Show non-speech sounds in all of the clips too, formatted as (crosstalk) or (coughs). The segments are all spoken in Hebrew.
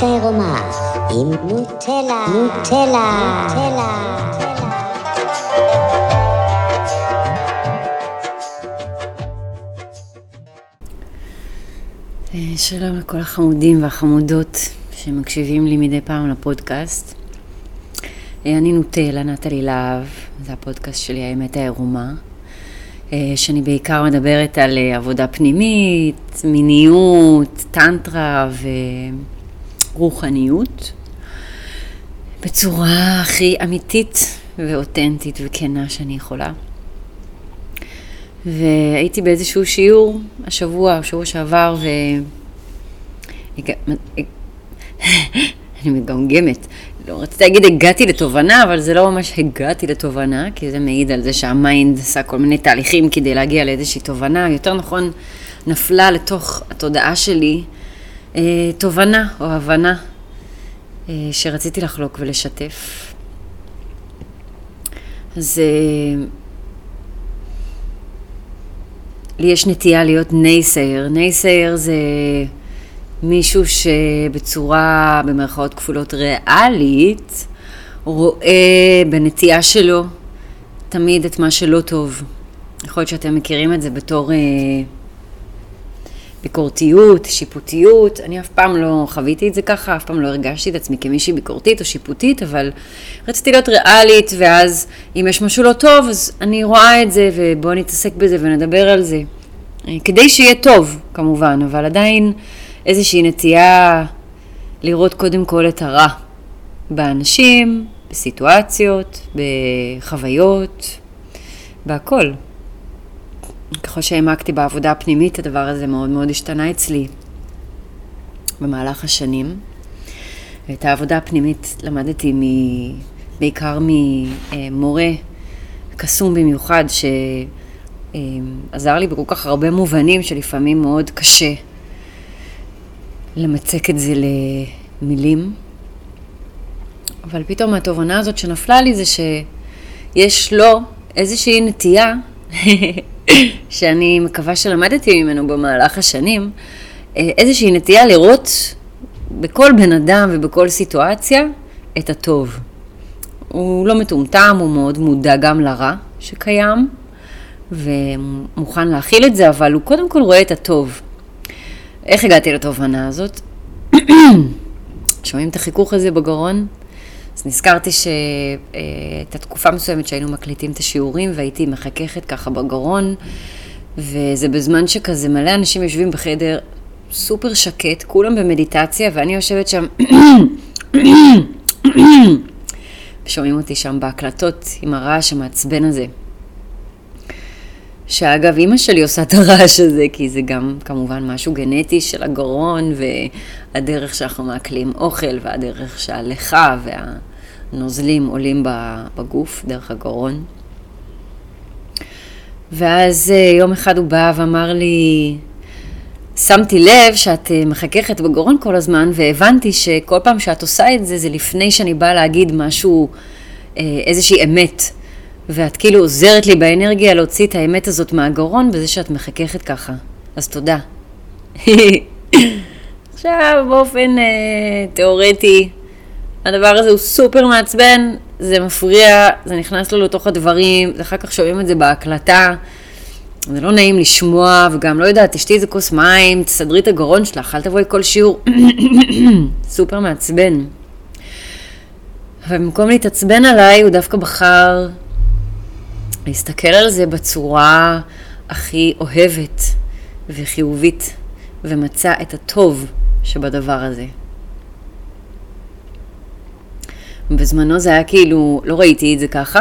האמת העירומה עם נוטלה, נוטלה, נוטלה. אה, שלום לכל החמודים והחמודות שמקשיבים לי מדי פעם לפודקאסט. אה, אני נוטלה, נטלי להב, זה הפודקאסט שלי, האמת העירומה, אה, שאני בעיקר מדברת על עבודה פנימית, מיניות, טנטרה ורוחניות, בצורה הכי אמיתית ואותנטית וכנה שאני יכולה. והייתי באיזשהו שיעור השבוע, השבוע שעבר, ו... (laughs) אני מגמגמת. לא רציתי להגיד הגעתי לתובנה, אבל זה לא ממש הגעתי לתובנה, כי זה מעיד על זה שהמיינד עשה כל מיני תהליכים כדי להגיע לאיזושהי תובנה. יותר נכון, נפלה לתוך התודעה שלי תובנה או הבנה אה, שרציתי לחלוק ולשתף. אז... אה, לי יש נטייה להיות naysayer. naysayer זה מישהו שבצורה, במרכאות כפולות, ריאלית, רואה בנטייה שלו תמיד את מה שלא טוב. יכול להיות שאתם מכירים את זה בתור אה, ביקורתיות, שיפוטיות. אני אף פעם לא חוויתי את זה ככה, אף פעם לא הרגשתי את עצמי כמישהי ביקורתית או שיפוטית, אבל רציתי להיות ריאלית, ואז אם יש משהו לא טוב, אז אני רואה את זה, ובואו נתעסק בזה ונדבר על זה. אה, כדי שיהיה טוב, כמובן, אבל עדיין איזושהי נטייה לראות קודם כל את הרע באנשים, בסיטואציות, בחוויות, בהכל. ככל שהעמקתי בעבודה הפנימית, הדבר הזה מאוד מאוד השתנה אצלי במהלך השנים. את העבודה הפנימית למדתי מ... בעיקר ממורה קסום במיוחד, שעזר לי בכל כך הרבה מובנים שלפעמים מאוד קשה למצק את זה למילים. אבל פתאום התובנה הזאת שנפלה לי זה שיש לו איזושהי נטייה (laughs) שאני מקווה שלמדתי ממנו במהלך השנים, אה, איזושהי נטייה לראות בכל בן אדם ובכל סיטואציה את הטוב. הוא לא מטומטם, הוא מאוד מודע גם לרע שקיים, ומוכן להכיל את זה, אבל הוא קודם כל רואה את הטוב. איך הגעתי לתובנה הזאת? (clears throat) שומעים את החיכוך הזה בגרון? אז נזכרתי שהייתה תקופה מסוימת שהיינו מקליטים את השיעורים והייתי מחככת ככה בגרון, וזה בזמן שכזה מלא אנשים יושבים בחדר סופר שקט, כולם במדיטציה, ואני יושבת שם, (coughs) ושומעים אותי שם בהקלטות עם הרעש המעצבן הזה. שאגב, אימא שלי עושה את הרעש הזה, כי זה גם כמובן משהו גנטי של הגרון, והדרך שאנחנו מעכלים אוכל, והדרך שהלכה והנוזלים עולים בגוף, דרך הגרון. ואז אה, יום אחד הוא בא ואמר לי, שמתי לב שאת אה, מחככת בגרון כל הזמן, והבנתי שכל פעם שאת עושה את זה, זה לפני שאני באה להגיד משהו, אה, איזושהי אמת. ואת כאילו עוזרת לי באנרגיה להוציא את האמת הזאת מהגרון בזה שאת מחככת ככה. אז תודה. (coughs) עכשיו, באופן אה, תיאורטי, הדבר הזה הוא סופר מעצבן, זה מפריע, זה נכנס לו לתוך הדברים, אחר כך שומעים את זה בהקלטה. זה לא נעים לשמוע, וגם לא יודעת, תשתי איזה כוס מים, תסדרי את הגרון שלך, אל תבואי כל שיעור. (coughs) סופר מעצבן. אבל במקום להתעצבן עליי, הוא דווקא בחר להסתכל על זה בצורה הכי אוהבת וחיובית, ומצא את הטוב שבדבר הזה. בזמנו זה היה כאילו, לא ראיתי את זה ככה,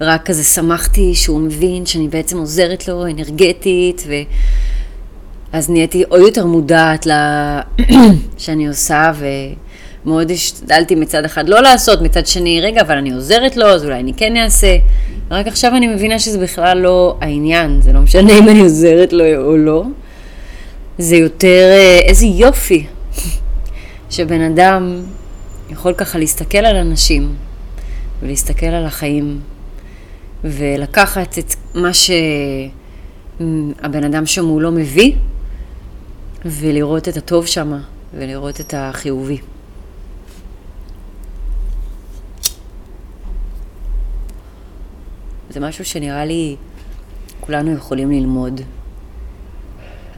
רק כזה שמחתי שהוא מבין שאני בעצם עוזרת לו אנרגטית, ו... אז נהייתי עוד יותר מודעת ל... (clears throat) שאני עושה, ומאוד השתדלתי מצד אחד לא לעשות, מצד שני, רגע, אבל אני עוזרת לו, אז אולי אני כן אעשה. רק עכשיו אני מבינה שזה בכלל לא העניין, זה לא משנה אם אני עוזרת לו או לא. זה יותר אה, איזה יופי שבן אדם יכול ככה להסתכל על אנשים ולהסתכל על החיים ולקחת את מה שהבן אדם שמולו מביא ולראות את הטוב שם ולראות את החיובי. זה משהו שנראה לי כולנו יכולים ללמוד.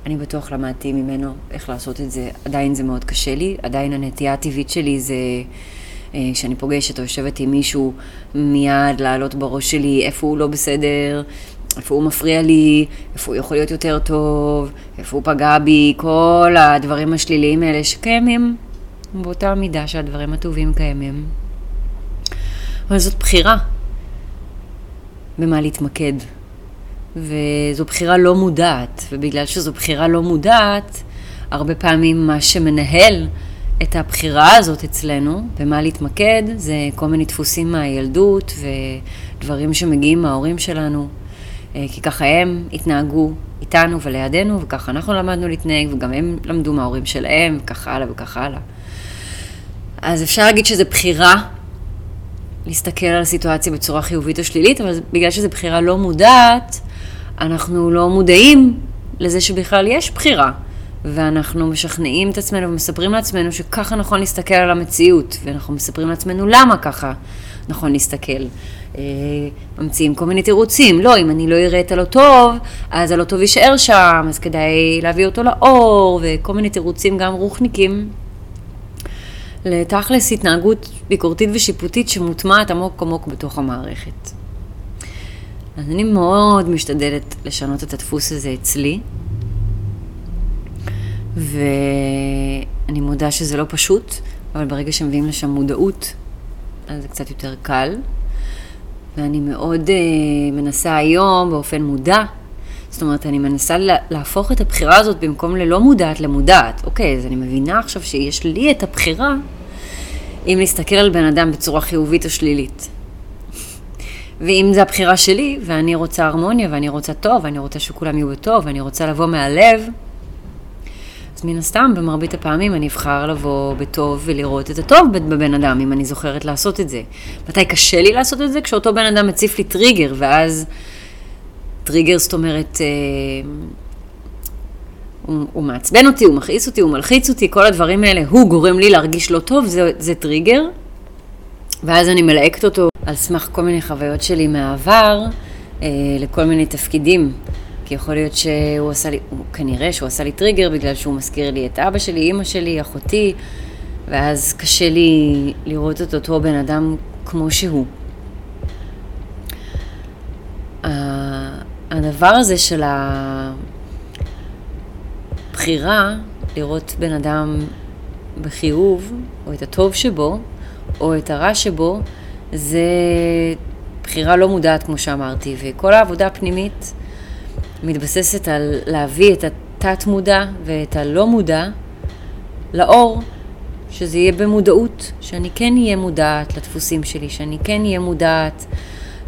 אני בטוח למדתי ממנו איך לעשות את זה. עדיין זה מאוד קשה לי, עדיין הנטייה הטבעית שלי זה אה, כשאני פוגשת או יושבת עם מישהו, מיד לעלות בראש שלי איפה הוא לא בסדר, איפה הוא מפריע לי, איפה הוא יכול להיות יותר טוב, איפה הוא פגע בי, כל הדברים השליליים האלה שקיימים באותה מידה שהדברים הטובים קיימים. אבל זאת בחירה במה להתמקד. וזו בחירה לא מודעת, ובגלל שזו בחירה לא מודעת, הרבה פעמים מה שמנהל את הבחירה הזאת אצלנו, במה להתמקד, זה כל מיני דפוסים מהילדות ודברים שמגיעים מההורים שלנו, אה, כי ככה הם התנהגו איתנו ולידינו, וככה אנחנו למדנו להתנהג, וגם הם למדו מההורים שלהם, וככה הלאה וככה הלאה. אז אפשר להגיד שזו בחירה להסתכל על הסיטואציה בצורה חיובית או שלילית, אבל בגלל שזו בחירה לא מודעת, אנחנו לא מודעים לזה שבכלל יש בחירה. ואנחנו משכנעים את עצמנו ומספרים לעצמנו שככה נכון להסתכל על המציאות, ואנחנו מספרים לעצמנו למה ככה נכון להסתכל. אה, ממציאים כל מיני תירוצים, לא, אם אני לא אראה את הלא טוב, אז הלא טוב יישאר שם, אז כדאי להביא אותו לאור, וכל מיני תירוצים גם רוחניקים. לתכלס התנהגות ביקורתית ושיפוטית שמוטמעת עמוק עמוק בתוך המערכת. אז אני מאוד משתדלת לשנות את הדפוס הזה אצלי, ואני מודה שזה לא פשוט, אבל ברגע שמביאים לשם מודעות, אז זה קצת יותר קל. ואני מאוד uh, מנסה היום באופן מודע, זאת אומרת, אני מנסה להפוך את הבחירה הזאת במקום ללא מודעת למודעת. אוקיי, אז אני מבינה עכשיו שיש לי את הבחירה אם להסתכל על בן אדם בצורה חיובית או שלילית. ואם זו הבחירה שלי, ואני רוצה הרמוניה, ואני רוצה טוב, ואני רוצה שכולם יהיו בטוב, ואני רוצה לבוא מהלב, אז מן הסתם, במרבית הפעמים אני אבחר לבוא בטוב ולראות את הטוב בבן אדם, אם אני זוכרת לעשות את זה. מתי קשה לי לעשות את זה? כשאותו בן אדם מציף לי טריגר, ואז טריגר זאת אומרת, אה, הוא, הוא מעצבן אותי, הוא מכעיס אותי, הוא מלחיץ אותי, כל הדברים האלה, הוא גורם לי להרגיש לא טוב, זה, זה טריגר. ואז אני מלהקת אותו על סמך כל מיני חוויות שלי מהעבר, אה, לכל מיני תפקידים. כי יכול להיות שהוא עשה לי, כנראה שהוא עשה לי טריגר בגלל שהוא מזכיר לי את אבא שלי, אימא שלי, אחותי, ואז קשה לי לראות את אותו בן אדם כמו שהוא. הדבר הזה של הבחירה לראות בן אדם בחיוב, או את הטוב שבו, או את הרע שבו, זה בחירה לא מודעת, כמו שאמרתי, וכל העבודה הפנימית מתבססת על להביא את התת-מודע ואת הלא-מודע לאור, שזה יהיה במודעות, שאני כן אהיה מודעת לדפוסים שלי, שאני כן אהיה מודעת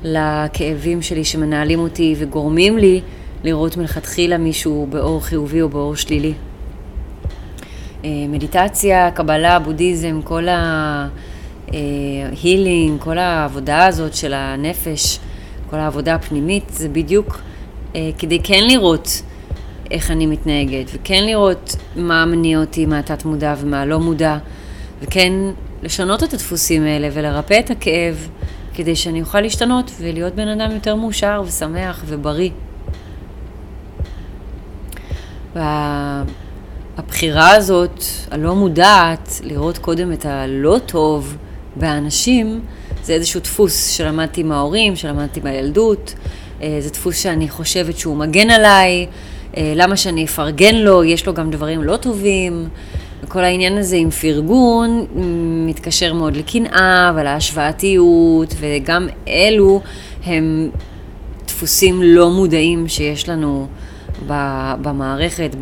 לכאבים שלי שמנהלים אותי וגורמים לי לראות מלכתחילה מישהו באור חיובי או באור שלילי. אה, מדיטציה, קבלה, בודהיזם, כל ההילינג, כל העבודה הזאת של הנפש, כל העבודה הפנימית, זה בדיוק אה, כדי כן לראות איך אני מתנהגת, וכן לראות מה מניע אותי מהתת מודע ומה לא מודע, וכן לשנות את הדפוסים האלה ולרפא את הכאב, כדי שאני אוכל להשתנות ולהיות בן אדם יותר מאושר ושמח ובריא. והבחירה הזאת, הלא מודעת, לראות קודם את הלא טוב באנשים, זה איזשהו דפוס שלמדתי מההורים, שלמדתי בילדות, אה, זה דפוס שאני חושבת שהוא מגן עליי, אה, למה שאני אפרגן לו, יש לו גם דברים לא טובים. וכל העניין הזה עם פרגון מתקשר מאוד לקנאה ולהשוואתיות, וגם אלו הם דפוסים לא מודעים שיש לנו במערכת,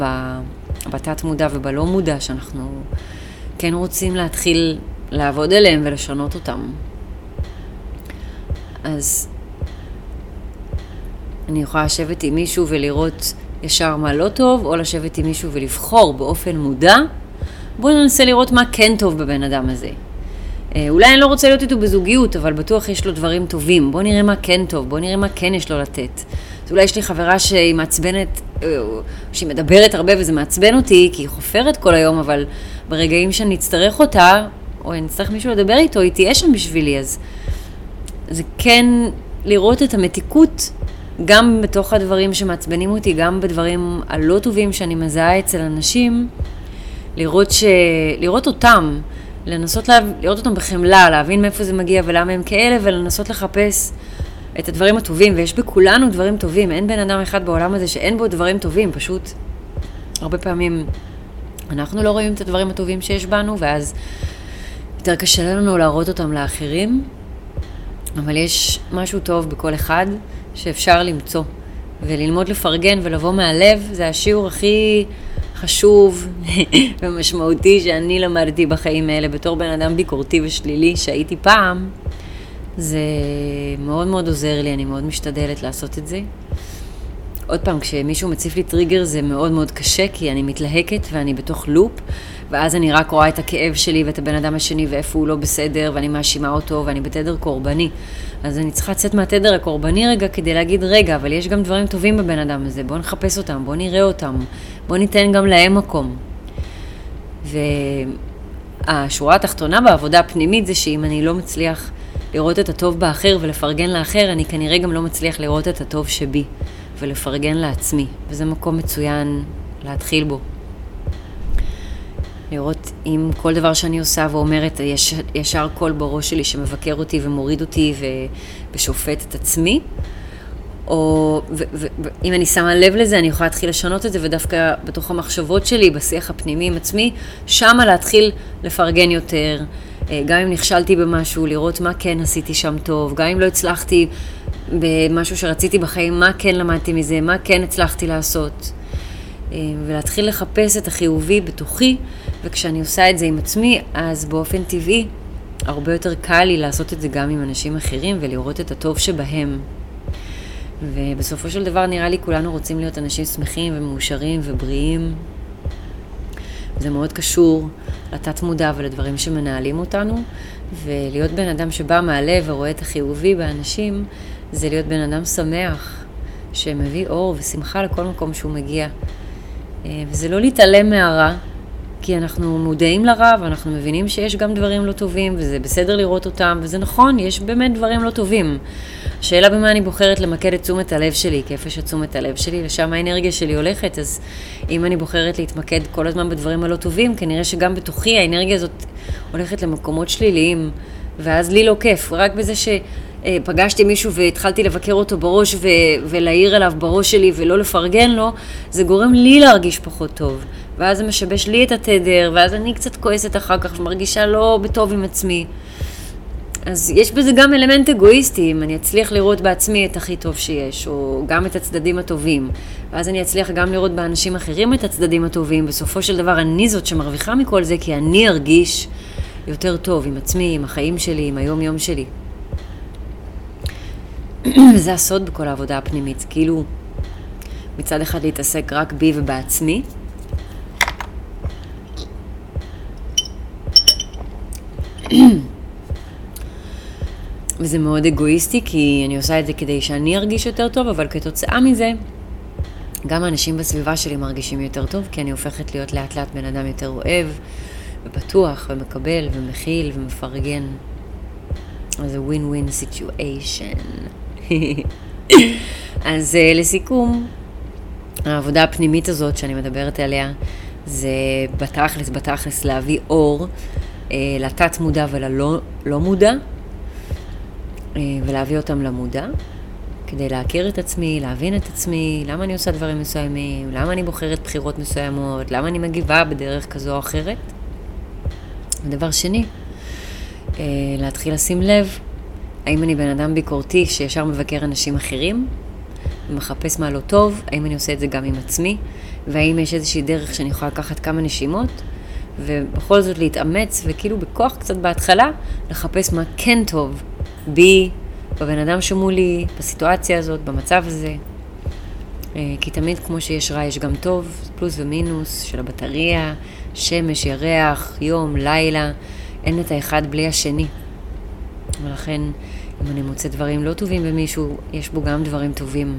בתת מודע ובלא מודע, שאנחנו כן רוצים להתחיל לעבוד עליהם ולשנות אותם. אז אני יכולה לשבת עם מישהו ולראות ישר מה לא טוב, או לשבת עם מישהו ולבחור באופן מודע. בואי ננסה לראות מה כן טוב בבן אדם הזה. אה, אולי אני לא רוצה להיות איתו בזוגיות, אבל בטוח יש לו דברים טובים. בואו נראה מה כן טוב, בואו נראה מה כן יש לו לתת. אז אולי יש לי חברה שהיא מעצבנת, אה, שהיא מדברת הרבה וזה מעצבן אותי, כי היא חופרת כל היום, אבל ברגעים שאני אצטרך אותה, או אני אצטרך מישהו לדבר איתו, היא תהיה שם בשבילי, אז זה כן לראות את המתיקות גם בתוך הדברים שמעצבנים אותי, גם בדברים הלא טובים שאני מזהה אצל אנשים, לראות, ש... לראות אותם, לנסות לה... לראות אותם בחמלה, להבין מאיפה זה מגיע ולמה הם כאלה, ולנסות לחפש את הדברים הטובים, ויש בכולנו דברים טובים, אין בן אדם אחד בעולם הזה שאין בו דברים טובים, פשוט הרבה פעמים אנחנו לא רואים את הדברים הטובים שיש בנו, ואז יותר קשה לנו להראות אותם לאחרים, אבל יש משהו טוב בכל אחד שאפשר למצוא, וללמוד לפרגן ולבוא מהלב, זה השיעור הכי חשוב (laughs) ומשמעותי שאני למדתי בחיים האלה בתור בן אדם ביקורתי ושלילי שהייתי פעם. זה מאוד מאוד עוזר לי, אני מאוד משתדלת לעשות את זה. עוד פעם, כשמישהו מציף לי טריגר זה מאוד מאוד קשה, כי אני מתלהקת ואני בתוך לופ, ואז אני רק רואה את הכאב שלי ואת הבן אדם השני ואיפה הוא לא בסדר, ואני מאשימה אותו, ואני בתדר קורבני. אז אני צריכה לצאת מהתדר הקורבני רגע כדי להגיד, רגע, אבל יש גם דברים טובים בבן אדם הזה, בואו נחפש אותם, בואו נראה אותם, בואו ניתן גם להם מקום. והשורה התחתונה בעבודה הפנימית זה שאם אני לא מצליח לראות את הטוב באחר ולפרגן לאחר, אני כנראה גם לא מצליח לראות את הטוב שבי ולפרגן לעצמי, וזה מקום מצוין להתחיל בו. לראות אם כל דבר שאני עושה ואומרת, יש, ישר קול בראש שלי שמבקר אותי ומוריד אותי ו, ושופט את עצמי, או ואם אני שמה לב לזה, אני יכולה להתחיל לשנות את זה, ודווקא בתוך המחשבות שלי, בשיח הפנימי עם עצמי, שמה להתחיל לפרגן יותר, אה, גם אם נכשלתי במשהו, לראות מה כן עשיתי שם טוב, גם אם לא הצלחתי במשהו שרציתי בחיים, מה כן למדתי מזה, מה כן הצלחתי לעשות. אה, ולהתחיל לחפש את החיובי בתוכי, וכשאני עושה את זה עם עצמי, אז באופן טבעי, הרבה יותר קל לי לעשות את זה גם עם אנשים אחרים ולראות את הטוב שבהם. ובסופו של דבר נראה לי כולנו רוצים להיות אנשים שמחים ומאושרים ובריאים. זה מאוד קשור לתת מודע ולדברים שמנהלים אותנו, ולהיות בן אדם שבא מהלב ורואה את החיובי באנשים, זה להיות בן אדם שמח, שמביא אור ושמחה לכל מקום שהוא מגיע. אה, וזה לא להתעלם מהרע, כי אנחנו מודעים לרע ואנחנו מבינים שיש גם דברים לא טובים, וזה בסדר לראות אותם, וזה נכון, יש באמת דברים לא טובים. השאלה במה אני בוחרת למקד את תשומת הלב שלי, כי איפה שתשומת הלב שלי, לשם האנרגיה שלי הולכת, אז אם אני בוחרת להתמקד כל הזמן בדברים הלא טובים, כנראה שגם בתוכי האנרגיה הזאת הולכת למקומות שליליים, ואז לי לא כיף, רק בזה ש... פגשתי מישהו והתחלתי לבקר אותו בראש ו- ולהעיר אליו בראש שלי ולא לפרגן לו, זה גורם לי להרגיש פחות טוב. ואז זה משבש לי את התדר, ואז אני קצת כועסת אחר כך ומרגישה לא בטוב עם עצמי. אז יש בזה גם אלמנט אגואיסטי, אם אני אצליח לראות בעצמי את הכי טוב שיש, או גם את הצדדים הטובים, ואז אני אצליח גם לראות באנשים אחרים את הצדדים הטובים, בסופו של דבר אני זאת שמרוויחה מכל זה, כי אני ארגיש יותר טוב עם עצמי, עם החיים שלי, עם היום-יום שלי. (clears throat) וזה הסוד בכל העבודה הפנימית, כאילו מצד אחד להתעסק רק בי ובעצמי, (clears throat) וזה מאוד אגואיסטי, כי אני עושה את זה כדי שאני ארגיש יותר טוב, אבל כתוצאה מזה, גם האנשים בסביבה שלי מרגישים יותר טוב, כי אני הופכת להיות לאט לאט בן אדם יותר אוהב, ובטוח, ומקבל, ומכיל, ומפרגן. זה ווין ווין סיטואשן. (laughs) אז uh, לסיכום, העבודה הפנימית הזאת שאני מדברת עליה, זה בתכלס, בתכלס להביא אור אה, לתת מודע וללא לא מודע, אה, ולהביא אותם למודע, כדי להכיר את עצמי, להבין את עצמי, למה אני עושה דברים מסוימים, למה אני בוחרת בחירות מסוימות, למה אני מגיבה בדרך כזו או אחרת. ודבר שני, אה, להתחיל לשים לב האם אני בן אדם ביקורתי שישר מבקר אנשים אחרים? ומחפש מה לא טוב, האם אני עושה את זה גם עם עצמי, והאם יש איזושהי דרך שאני יכולה לקחת כמה נשימות? ובכל זאת להתאמץ, וכאילו בכוח קצת בהתחלה, לחפש מה כן טוב בי, בבן אדם שמולי, בסיטואציה הזאת, במצב הזה. אה, כי תמיד כמו שיש רע יש גם טוב, פלוס ומינוס של הבטריה, שמש, ירח, יום, לילה, אין את האחד בלי השני. ולכן, אם אני מוצא דברים לא טובים במישהו, יש בו גם דברים טובים.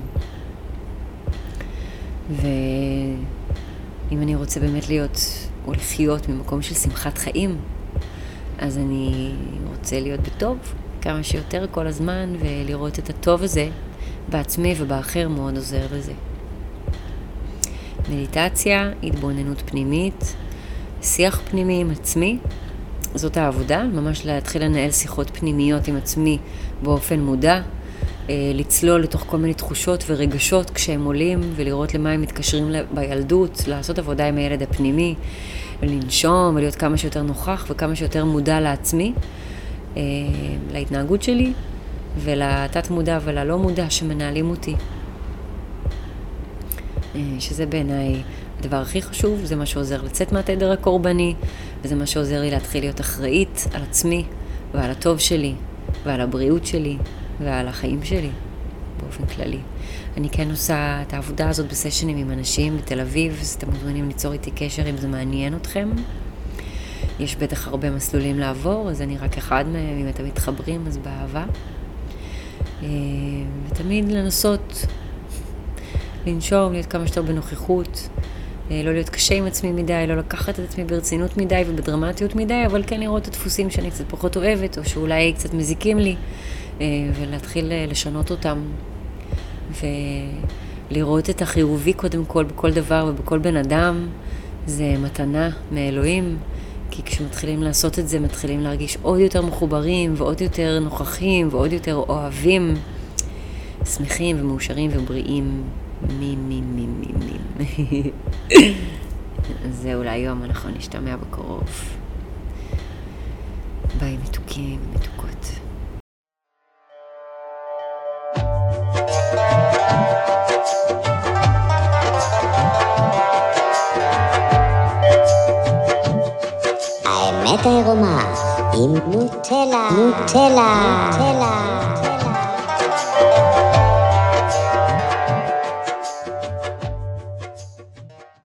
ואם אני רוצה באמת להיות או לחיות ממקום של שמחת חיים, אז אני רוצה להיות בטוב, כמה שיותר כל הזמן, ולראות את הטוב הזה בעצמי ובאחר מאוד עוזר לזה. מדיטציה, התבוננות פנימית, שיח פנימי עם עצמי, זאת העבודה, ממש להתחיל לנהל שיחות פנימיות עם עצמי באופן מודע, אה, לצלול לתוך כל מיני תחושות ורגשות כשהם עולים, ולראות למה הם מתקשרים בילדות, לעשות עבודה עם הילד הפנימי, לנשום ולהיות כמה שיותר נוכח וכמה שיותר מודע לעצמי, אה, להתנהגות שלי ולתת מודע וללא מודע שמנהלים אותי. אה, שזה בעיניי הדבר הכי חשוב, זה מה שעוזר לצאת מהתדר הקורבני, וזה מה שעוזר לי להתחיל להיות אחראית על עצמי ועל הטוב שלי ועל הבריאות שלי ועל החיים שלי באופן כללי. אני כן עושה את העבודה הזאת בסשנים עם אנשים בתל אביב, אז אתם מוזמנים ליצור איתי קשר אם זה מעניין אתכם. יש בטח הרבה מסלולים לעבור, אז אני רק אחד מהם, אם אתם מתחברים אז באהבה. אה, ותמיד לנסות לנשום, להיות כמה שיותר בנוכחות, לא להיות קשה עם עצמי מדי, לא לקחת את עצמי ברצינות מדי ובדרמטיות מדי, אבל כן לראות את הדפוסים שאני קצת פחות אוהבת, או שאולי קצת מזיקים לי, אה, ולהתחיל אה, לשנות אותם. ולראות את החיובי קודם כל בכל דבר ובכל בן אדם, זה מתנה מאלוהים. כי כשמתחילים לעשות את זה, מתחילים להרגיש עוד יותר מחוברים ועוד יותר נוכחים ועוד יותר אוהבים, שמחים ומאושרים ובריאים. מי, מי, מי, מי, מי. זהו להיום, אנחנו נשתמע בקרוב. ביי מתוקים, מתוקות. האמת העירומה עם נוטלה, נוטלה, נוטלה.